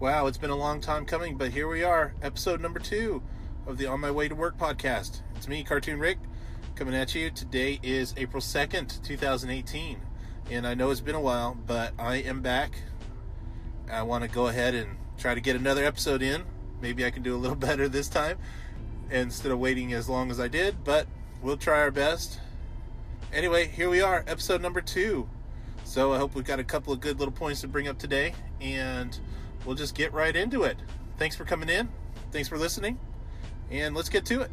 Wow, it's been a long time coming, but here we are, episode number two of the On My Way to Work podcast. It's me, Cartoon Rick, coming at you. Today is April 2nd, 2018. And I know it's been a while, but I am back. I want to go ahead and try to get another episode in. Maybe I can do a little better this time instead of waiting as long as I did, but we'll try our best. Anyway, here we are, episode number two. So I hope we've got a couple of good little points to bring up today, and we'll just get right into it. Thanks for coming in. Thanks for listening. And let's get to it.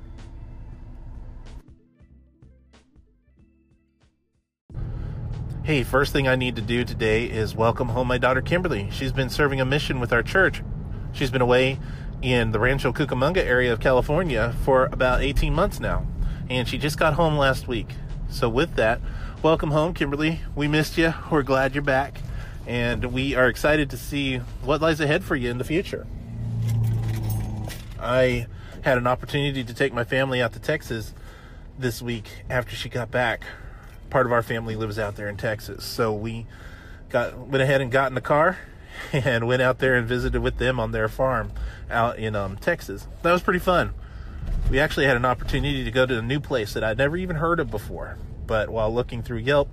Hey, first thing I need to do today is welcome home my daughter Kimberly. She's been serving a mission with our church. She's been away in the Rancho Cucamonga area of California for about 18 months now. And she just got home last week. So, with that, welcome home, Kimberly. We missed you. We're glad you're back. And we are excited to see what lies ahead for you in the future. I had an opportunity to take my family out to Texas this week after she got back. Part of our family lives out there in Texas. So we got went ahead and got in the car and went out there and visited with them on their farm out in um, Texas. That was pretty fun. We actually had an opportunity to go to a new place that I'd never even heard of before. But while looking through Yelp,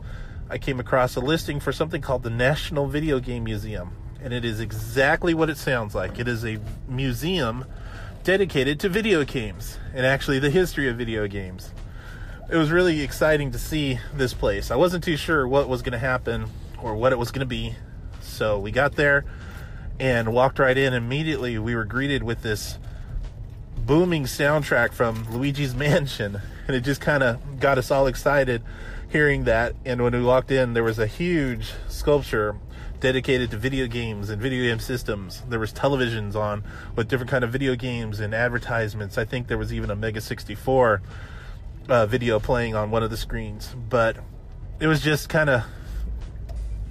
I came across a listing for something called the National Video Game Museum. And it is exactly what it sounds like. It is a museum dedicated to video games and actually the history of video games. It was really exciting to see this place. I wasn't too sure what was going to happen or what it was going to be. So we got there and walked right in. Immediately, we were greeted with this booming soundtrack from Luigi's Mansion, and it just kind of got us all excited hearing that. And when we walked in, there was a huge sculpture dedicated to video games and video game systems. There was televisions on with different kind of video games and advertisements. I think there was even a Mega 64 uh, video playing on one of the screens. But it was just kind of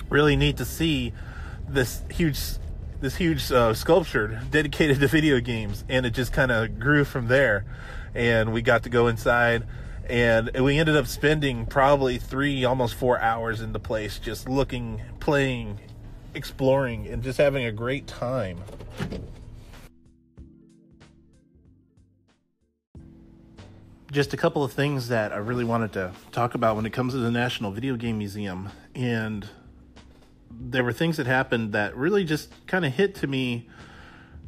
really neat to see this huge this huge uh, sculpture dedicated to video games, and it just kind of grew from there. And we got to go inside, and we ended up spending probably three, almost four hours in the place, just looking, playing, exploring, and just having a great time. Just a couple of things that I really wanted to talk about when it comes to the National Video Game Museum, and there were things that happened that really just kind of hit to me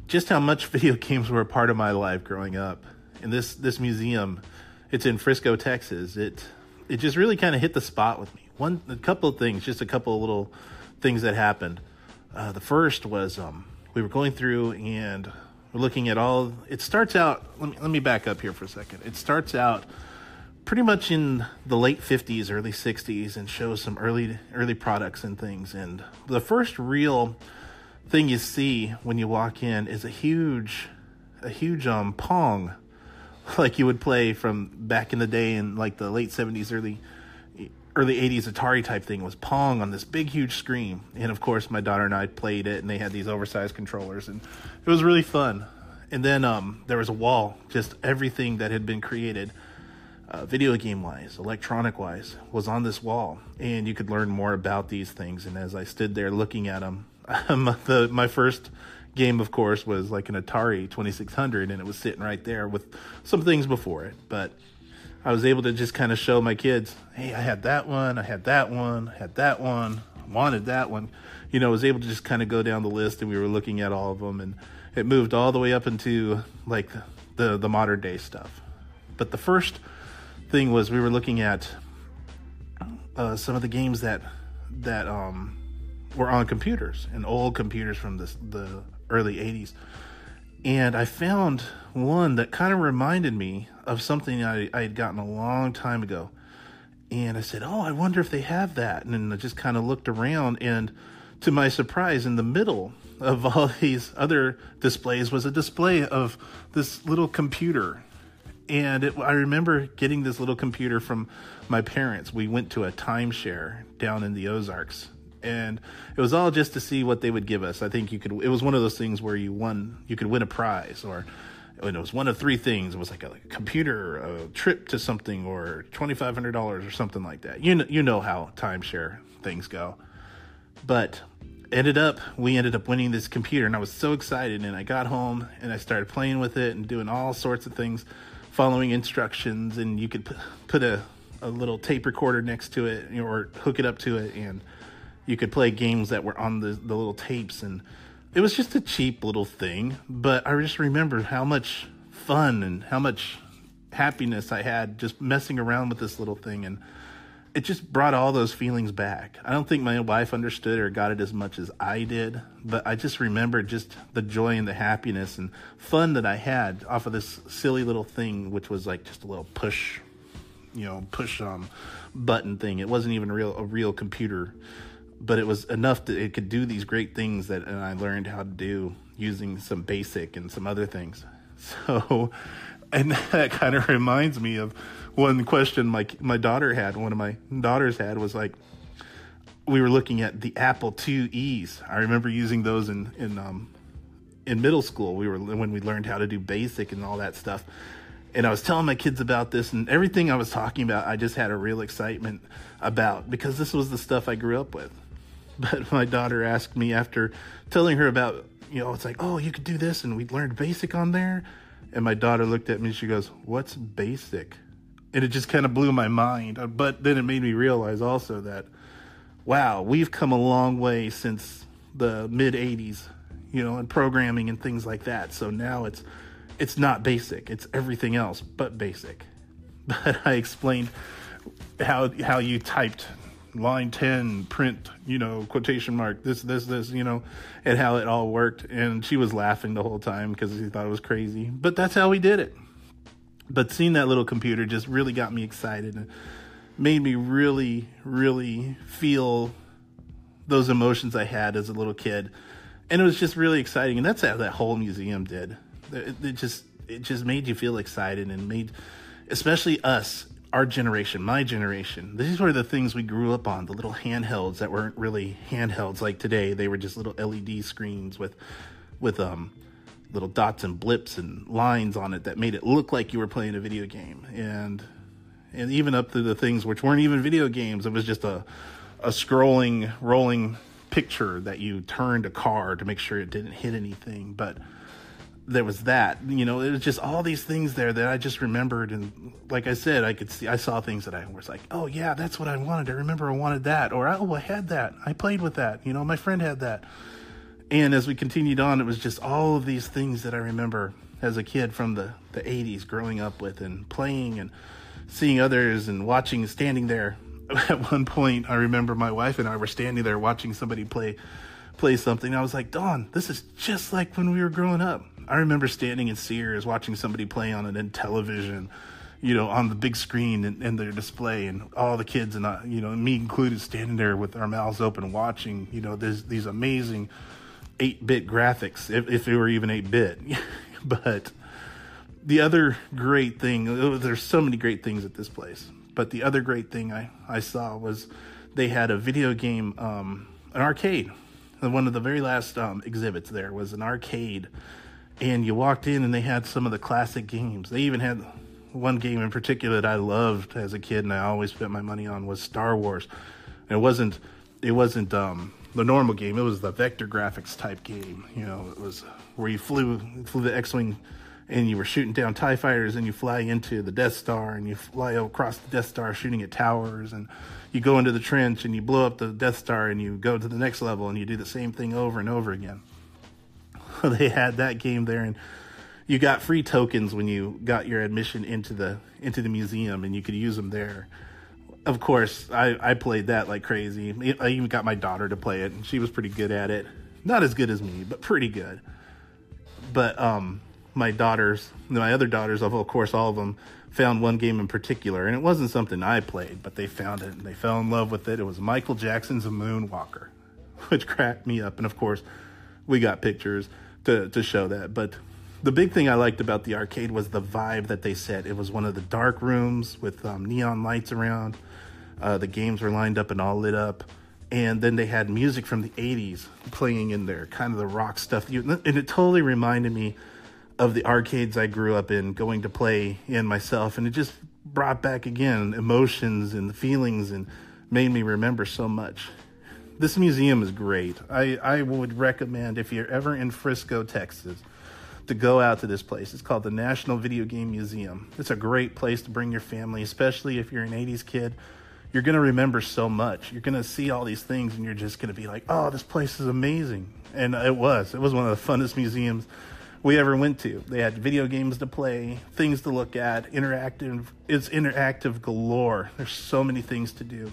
just how much video games were a part of my life growing up. And this this museum, it's in Frisco, Texas. It it just really kind of hit the spot with me. One a couple of things, just a couple of little things that happened. Uh, the first was um, we were going through and we're looking at all. It starts out. Let me let me back up here for a second. It starts out pretty much in the late 50s early 60s and shows some early early products and things and the first real thing you see when you walk in is a huge a huge um pong like you would play from back in the day in like the late 70s early early 80s atari type thing was pong on this big huge screen. And of course my daughter and i played it and they had these oversized controllers and it was really fun. And then um, there was a wall just everything that had been created uh, video game wise, electronic wise, was on this wall, and you could learn more about these things. And as I stood there looking at them, the my first game, of course, was like an Atari 2600, and it was sitting right there with some things before it. But I was able to just kind of show my kids, hey, I had that one, I had that one, I had that one, I wanted that one. You know, I was able to just kind of go down the list, and we were looking at all of them, and it moved all the way up into like the the modern day stuff. But the first thing was we were looking at uh, some of the games that that um, were on computers and old computers from the the early 80s and i found one that kind of reminded me of something I, I had gotten a long time ago. And i said oh i wonder if they have that. And then i just kind of looked around and to my surprise in the middle of all these other displays was a display of this little computer. And it, I remember getting this little computer from my parents. We went to a timeshare down in the Ozarks, and it was all just to see what they would give us. I think you could. It was one of those things where you won, you could win a prize, or it was one of three things. It was like a, like a computer, a trip to something, or twenty five hundred dollars, or something like that. You know, you know how timeshare things go. But ended up we ended up winning this computer and i was so excited and i got home and i started playing with it and doing all sorts of things following instructions and you could p- put a, a little tape recorder next to it you know, or hook it up to it and you could play games that were on the, the little tapes and it was just a cheap little thing but i just remember how much fun and how much happiness i had just messing around with this little thing and it just brought all those feelings back. I don't think my wife understood or got it as much as I did, but I just remember just the joy and the happiness and fun that I had off of this silly little thing, which was like just a little push, you know, push um, button thing. It wasn't even real a real computer, but it was enough that it could do these great things that and I learned how to do using some basic and some other things. So, and that kind of reminds me of one question my my daughter had, one of my daughters had, was like, we were looking at the Apple IIe's. I remember using those in in um, in middle school. We were when we learned how to do basic and all that stuff. And I was telling my kids about this, and everything I was talking about, I just had a real excitement about because this was the stuff I grew up with. But my daughter asked me after telling her about, you know, it's like, oh, you could do this, and we learned basic on there. And my daughter looked at me, she goes, What's basic? and it just kind of blew my mind. Uh, but then it made me realize also that, wow, we've come a long way since the mid '80s, you know, in programming and things like that. So now it's it's not basic; it's everything else but basic. But I explained how how you typed line 10 print you know quotation mark this this this you know and how it all worked and she was laughing the whole time because she thought it was crazy but that's how we did it but seeing that little computer just really got me excited and made me really, really feel those emotions I had as a little kid. And it was just really exciting. And that's how that whole museum did. It, it just it just made you feel excited and made especially us our generation, my generation. These were the things we grew up on, the little handhelds that weren't really handhelds like today. They were just little LED screens with with um little dots and blips and lines on it that made it look like you were playing a video game. And and even up to the things which weren't even video games. It was just a a scrolling, rolling picture that you turned a car to make sure it didn't hit anything. But there was that, you know, it was just all these things there that I just remembered. And like I said, I could see, I saw things that I was like, oh yeah, that's what I wanted. I remember I wanted that. Or, oh, I had that. I played with that. You know, my friend had that. And as we continued on, it was just all of these things that I remember as a kid from the, the 80s growing up with and playing and seeing others and watching, standing there. At one point, I remember my wife and I were standing there watching somebody play play something. I was like, Dawn, this is just like when we were growing up. I remember standing in Sears watching somebody play on an television, you know, on the big screen and, and their display, and all the kids and I, you know, me included, standing there with our mouths open, watching, you know, this, these amazing 8-bit graphics if, if it were even 8-bit but the other great thing oh, there's so many great things at this place. But the other great thing i, I saw was they had a video game um, an arcade. One of the very last um, exhibits there was an arcade and you walked in and they had some of the classic games they even had one game in particular that i loved as a kid and i always spent my money on was star wars and it wasn't it wasn't um, the normal game. It was the vector graphics type game. You know, it was where you flew flew the X-wing and you were shooting down Tie fighters, and you fly into the Death Star, and you fly across the Death Star, shooting at towers, and you go into the trench, and you blow up the Death Star, and you go to the next level, and you do the same thing over and over again. they had that game there, and you got free tokens when you got your admission into the into the museum, and you could use them there of course, I, I played that like crazy. I even got my daughter to play it, and she was pretty good at it. Not as good as me, but pretty good. But um, my daughters, my other daughters, of course, all of them found one game in particular, and it wasn't something I played, but they found it and they fell in love with it. It was Michael Jackson's Moonwalker, which cracked me up. And of course, we got pictures to to show that. But the big thing I liked about the arcade was the vibe that they set. It was one of the dark rooms with um, neon lights around. Uh, the games were lined up and all lit up. And then they had music from the 80s playing in there, kind of the rock stuff. And it totally reminded me of the arcades I grew up in, going to play in myself. And it just brought back again emotions and feelings and made me remember so much. This museum is great. I, I would recommend if you're ever in Frisco, Texas, to go out to this place. It's called the National Video Game Museum. It's a great place to bring your family, especially if you're an 80s kid. You're going to remember so much. You're going to see all these things and you're just going to be like, oh, this place is amazing. And it was. It was one of the funnest museums we ever went to. They had video games to play, things to look at, interactive. It's interactive galore. There's so many things to do.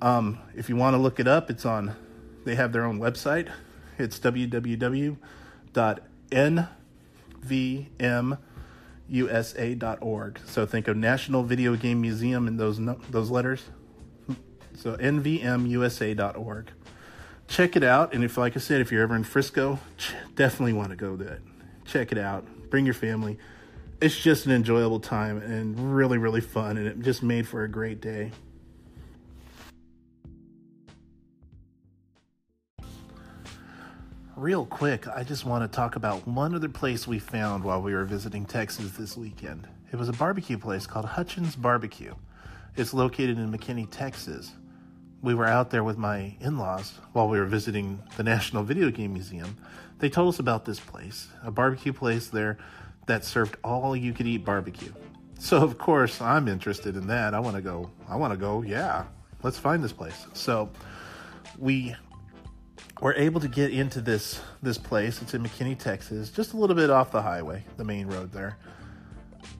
Um, if you want to look it up, it's on. They have their own website. It's www.nvmusa.org. So think of National Video Game Museum in those those letters. So nvmusa.org check it out. And if, like I said, if you're ever in Frisco, definitely want to go there. Check it out. Bring your family. It's just an enjoyable time and really, really fun. And it just made for a great day. Real quick, I just want to talk about one other place we found while we were visiting Texas this weekend. It was a barbecue place called Hutchins Barbecue. It's located in McKinney, Texas we were out there with my in laws while we were visiting the National Video Game Museum. They told us about this place, a barbecue place there that served all you could eat barbecue. So, of course, I'm interested in that. I want to go. I want to go. Yeah, let's find this place. So, we were able to get into this this place. It's in McKinney, Texas, just a little bit off the highway, the main road there.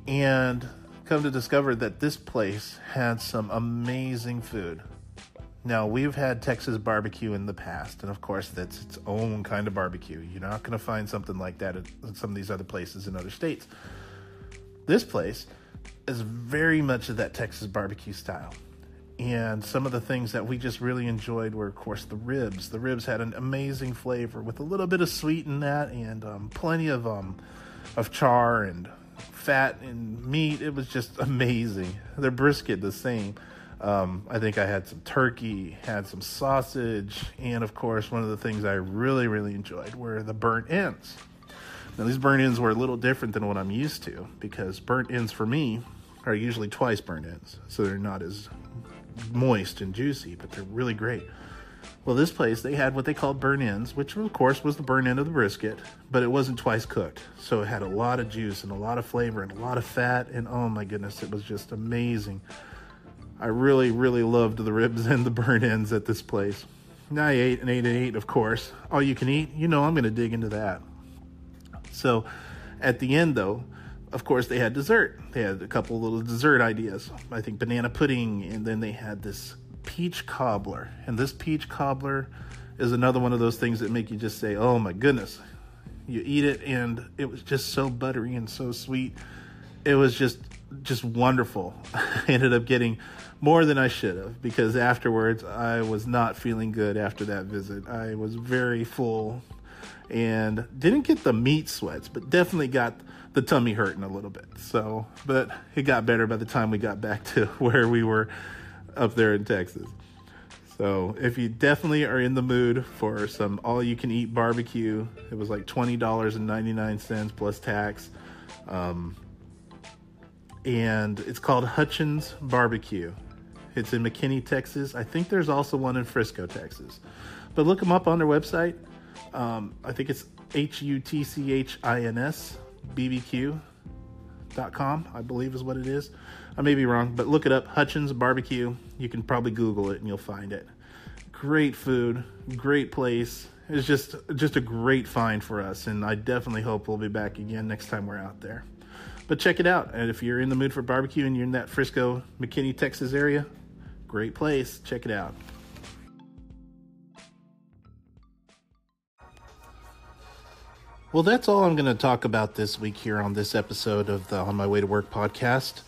And come to discover that this place had some amazing food. Now, we've had Texas barbecue in the past, and of course, that's its own kind of barbecue. You're not going to find something like that at some of these other places in other states. This place is very much of that Texas barbecue style. And some of the things that we just really enjoyed were, of course, the ribs. The ribs had an amazing flavor with a little bit of sweet in that, and um, plenty of um, of char and fat and meat. It was just amazing. Their brisket, the same. Um, I think I had some turkey, had some sausage, and of course, one of the things I really, really enjoyed were the burnt ends. Now, these burnt ends were a little different than what I'm used to because burnt ends for me are usually twice burnt ends, so they're not as moist and juicy, but they're really great. Well, this place, they had what they called burn ends, which of course was the burn end of the brisket, but it wasn't twice cooked. So it had a lot of juice and a lot of flavor and a lot of fat, and oh my goodness, it was just amazing. I really, really loved the ribs and the burn ends at this place. Now I ate and ate and ate, of course. All you can eat, you know I'm going to dig into that. So at the end, though, of course, they had dessert. They had a couple little dessert ideas. I think banana pudding, and then they had this peach cobbler. And this peach cobbler is another one of those things that make you just say, oh my goodness. You eat it, and it was just so buttery and so sweet. It was just just wonderful. I ended up getting more than I should have because afterwards I was not feeling good after that visit. I was very full and didn't get the meat sweats, but definitely got the tummy hurting a little bit. So, but it got better by the time we got back to where we were up there in Texas. So, if you definitely are in the mood for some all you can eat barbecue, it was like $20.99 plus tax. Um, and it's called Hutchins Barbecue. It's in McKinney, Texas. I think there's also one in Frisco, Texas. But look them up on their website. Um, I think it's H U T C H I N S BBQ.com, I believe is what it is. I may be wrong, but look it up Hutchins Barbecue. You can probably Google it and you'll find it. Great food, great place. It's just just a great find for us, and I definitely hope we'll be back again next time we're out there. But check it out. And if you're in the mood for barbecue and you're in that Frisco, McKinney, Texas area, great place. Check it out. Well, that's all I'm going to talk about this week here on this episode of the On My Way to Work podcast.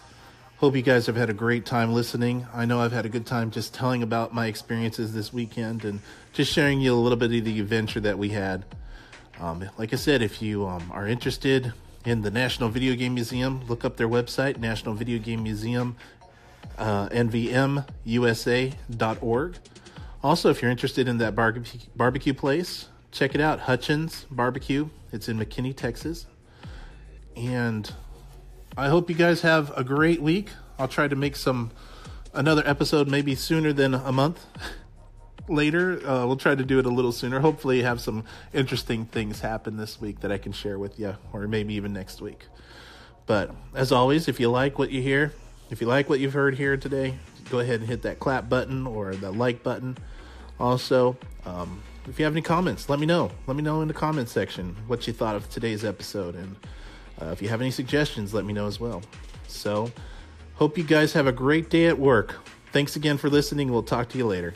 Hope you guys have had a great time listening. I know I've had a good time just telling about my experiences this weekend and just sharing you a little bit of the adventure that we had. Um, like I said, if you um, are interested, in the National Video Game Museum. Look up their website, National Video Game Museum, uh, nvmusa.org. Also, if you're interested in that barbecue, barbecue place, check it out, Hutchins Barbecue. It's in McKinney, Texas. And I hope you guys have a great week. I'll try to make some another episode maybe sooner than a month. later. Uh, we'll try to do it a little sooner. Hopefully, have some interesting things happen this week that I can share with you, or maybe even next week. But as always, if you like what you hear, if you like what you've heard here today, go ahead and hit that clap button or the like button. Also, um, if you have any comments, let me know. Let me know in the comments section what you thought of today's episode. And uh, if you have any suggestions, let me know as well. So, hope you guys have a great day at work. Thanks again for listening. We'll talk to you later.